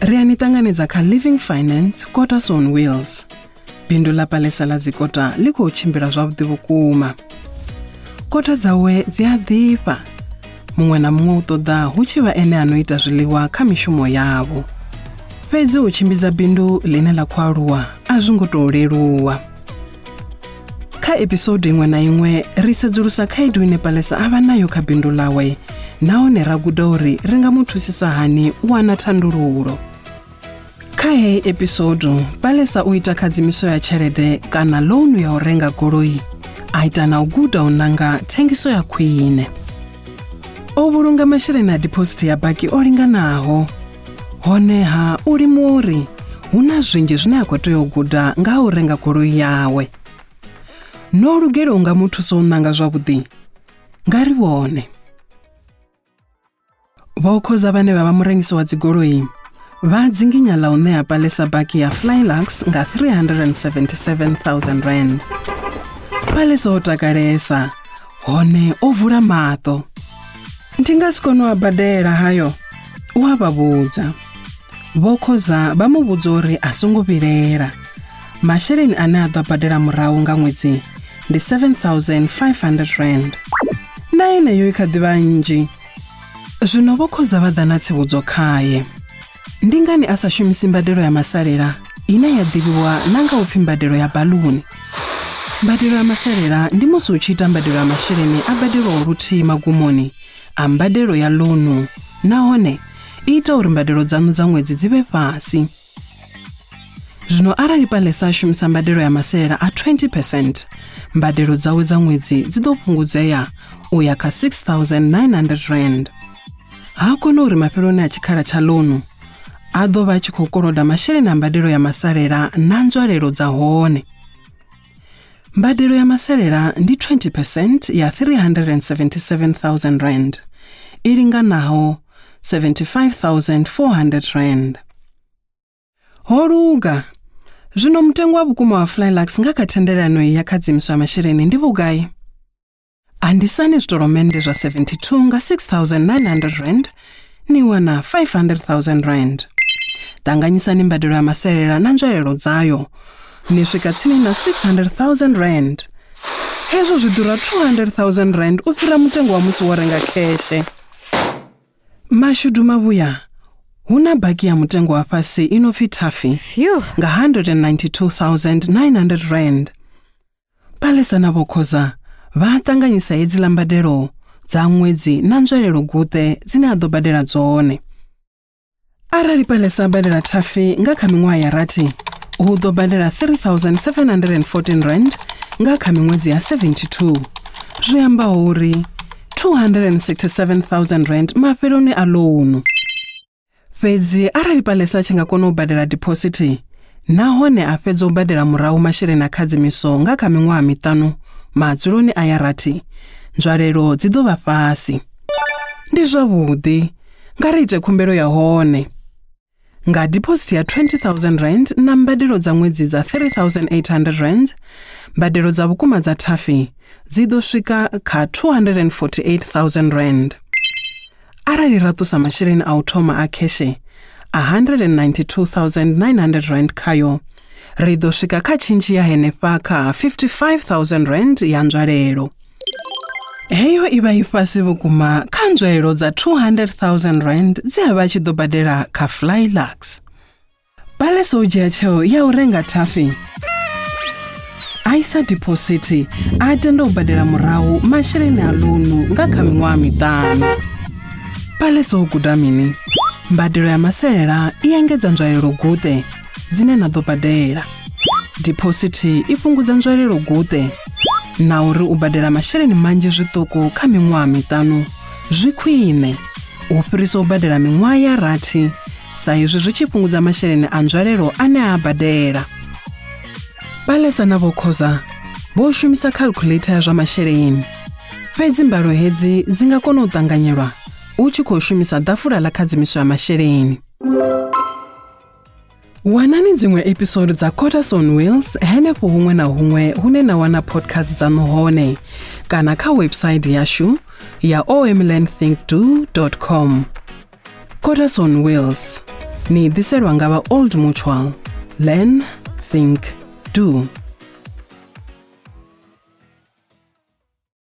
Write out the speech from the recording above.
ri a ni ṱanganedza kha living finance quarters on wheels. Bindu ḽa palesa ḽa dzikota ḽi khou tshimbila zwavhuḓi vhukuma. Kota dzawe dzi a ḓifha. Muṅwe na muṅwe u ṱoḓa hu tshi vha ene a no ita zwiḽiwa kha mishumo yavho. Fhedzi u tshimbidza bindu ḽine ḽa khou a zwi ngo tou leluwa. Kha episode iṅwe na iṅwe ri sedzulusa khaedu ine palesa a vha nayo kha bindu ḽawe nahone ra guda uri ri nga mu thusisa hani u wana thandululo kha heyi episodu palesa u ita khadzimiso ya tshelede kana lounu ya u renga goloi. A ita na u guda u nanga thengiso ya khwine. O vhulunga masheleni a diphosithi ya baki o linganaho. Honeha u limuwa uri hu na zwinzhi zwine a khou tea u guda nga u renga goloi yawe. No lugela u nga mu thusa u ṋanga zwavhuḓi. Nga ri vhone. Vho khoza vhane vha vha murengisi wa dzigoloi vha dzinginya ḽa u ṋea palesa baki ya flylux nga 377000 rand. Palesa o takalesa hone o vula maṱo. Ndi nga si kone u a badela hayo u a vha vhudza. Vho khoza vha mu vhudza uri a songo vhilela. Masheleni ane a ḓo a badela murahu nga ṅwedzi ndi 7500 rand. Na eneyo i kha ḓivha nnzhi. Zwino vho khoza vha ḓa na tsivhudzo khaye ndi ngani asashumisi sa shumisi mbadelo ya masalela ine ya ḓivhiwa na nga u pfhi mbadelo ya baluni mbadelo ya masalela ndi musi u mbadelo ya masheleni a badelwaho magumoni a mbadelo ya ḽounu. Nahone ita uri mbadelo dzanu dza ṅwedzi dzi vhe fhasi. Zwino arali palesa a shumisa mbadelo ya masalela a 20 percent mbadelo dzawe dza ṅwedzi dzi ḓo fhungudzea u ya kha 6900 rand. Ha kona uri mafheloni a tshikhala tsha ḽounu a ḓo vha a tshi khou koloda masheleni a mbadelo ya masalela na nzwalelo dza hone. Mbadelo ya masalela ndi 20 percent ya 377000 rand i linganaho 75400 rand. Ho luga zwino mutengo wa vhukuma wa flylux nga kha thendelano ya khadzimiso ya masheleni ndi vhugai? Andisani zwitolomende zwa 72 nga 6900 rand ni wana 500000 rand ṱanganyisani mbadelo ya maselela na nzwalelo dzayo. Ni swika tsini na 600000 rand. Hezwo zwi ḓura 200000 rand u fhira mutengo wa musi wo renga kheshe mashudu mavhuya hu na baki ya mutengo wa fhasi i no pfi tafi. Nga 192900 rand. Palesa na vhokhoza vha ṱanganyisa hedzi ḽa mbadelo dza ṅwedzi na nzwalelo guṱe dzine a ḓo badela dzone arali palesa a badela tafi nga kha miṅwaha ya rathi u ḓo badela 3714 rand nga kha miṅwedzi ya 72 zwi ambaho uri 267000 rand mafheloni a ḽounu. Fhedzi arali palesa a tshi nga kona u badela diphosithi nahone a fhedza u badela murahu masheleni a khadzimiso nga kha miṅwaha miṱanu madzuloni a ya rathi nzwalelo dzi ḓo vha fhasi. Ndi zwavhuḓi nga ri ite khumbelo ya hone nga diphosithi ya 20000 rand na mbadelo dza ṅwedzi dza 3800 rand mbadelo dza vhukuma dza tafi dzi ḓo swika kha 248000 rand. Arali ra ṱusa masheleni a u thoma a kheshe a 192900 rand khayo ri ḓo swika kha tshinzhi ya henefha kha 55000 rand ya nzwalelo heyo i vha i fhasi vhukuma kha nzwalelo dza 200000 rand dze a vha a tshi ḓo badela kha flylux balesa u dzhia tsheo ya u renga tafi. A isa diphosithi a tenda u badela murahu masheleni a ḽounu nga kha miṅwaha miṱanu. Palesa u guda mini? Mbadelo ya maselela i engedza nzwalelo guṱe dzine na ḓo badela. Diphosithi i fhungudza nzwalelo guṱe na uri u badela masheleni manzhi zwiṱuku kha miṅwaha miṱanu zwi khwine. U fhirisa u badela miṅwaha ya rathi sa izwi zwi tshi fhungudza masheleni a nzwalelo ane a badela. Palesa na vhokhoza vho shumisa calculator ya zwa masheleni. Fhedzi mbalo hedzi dzi nga kona u ṱanganyelwa u tshi khou shumisa ḓafula ḽa khadzimiso ya masheleni wanani dziṅwe episode dza quarters on wheels henefho huṅwe na huṅwe hune na wana podcast dzanu hone. Kana kha website yashu ya omlandthinkdo com. Quarters on wheels. Ni ḓiselwa nga vha old mutual. Learn think do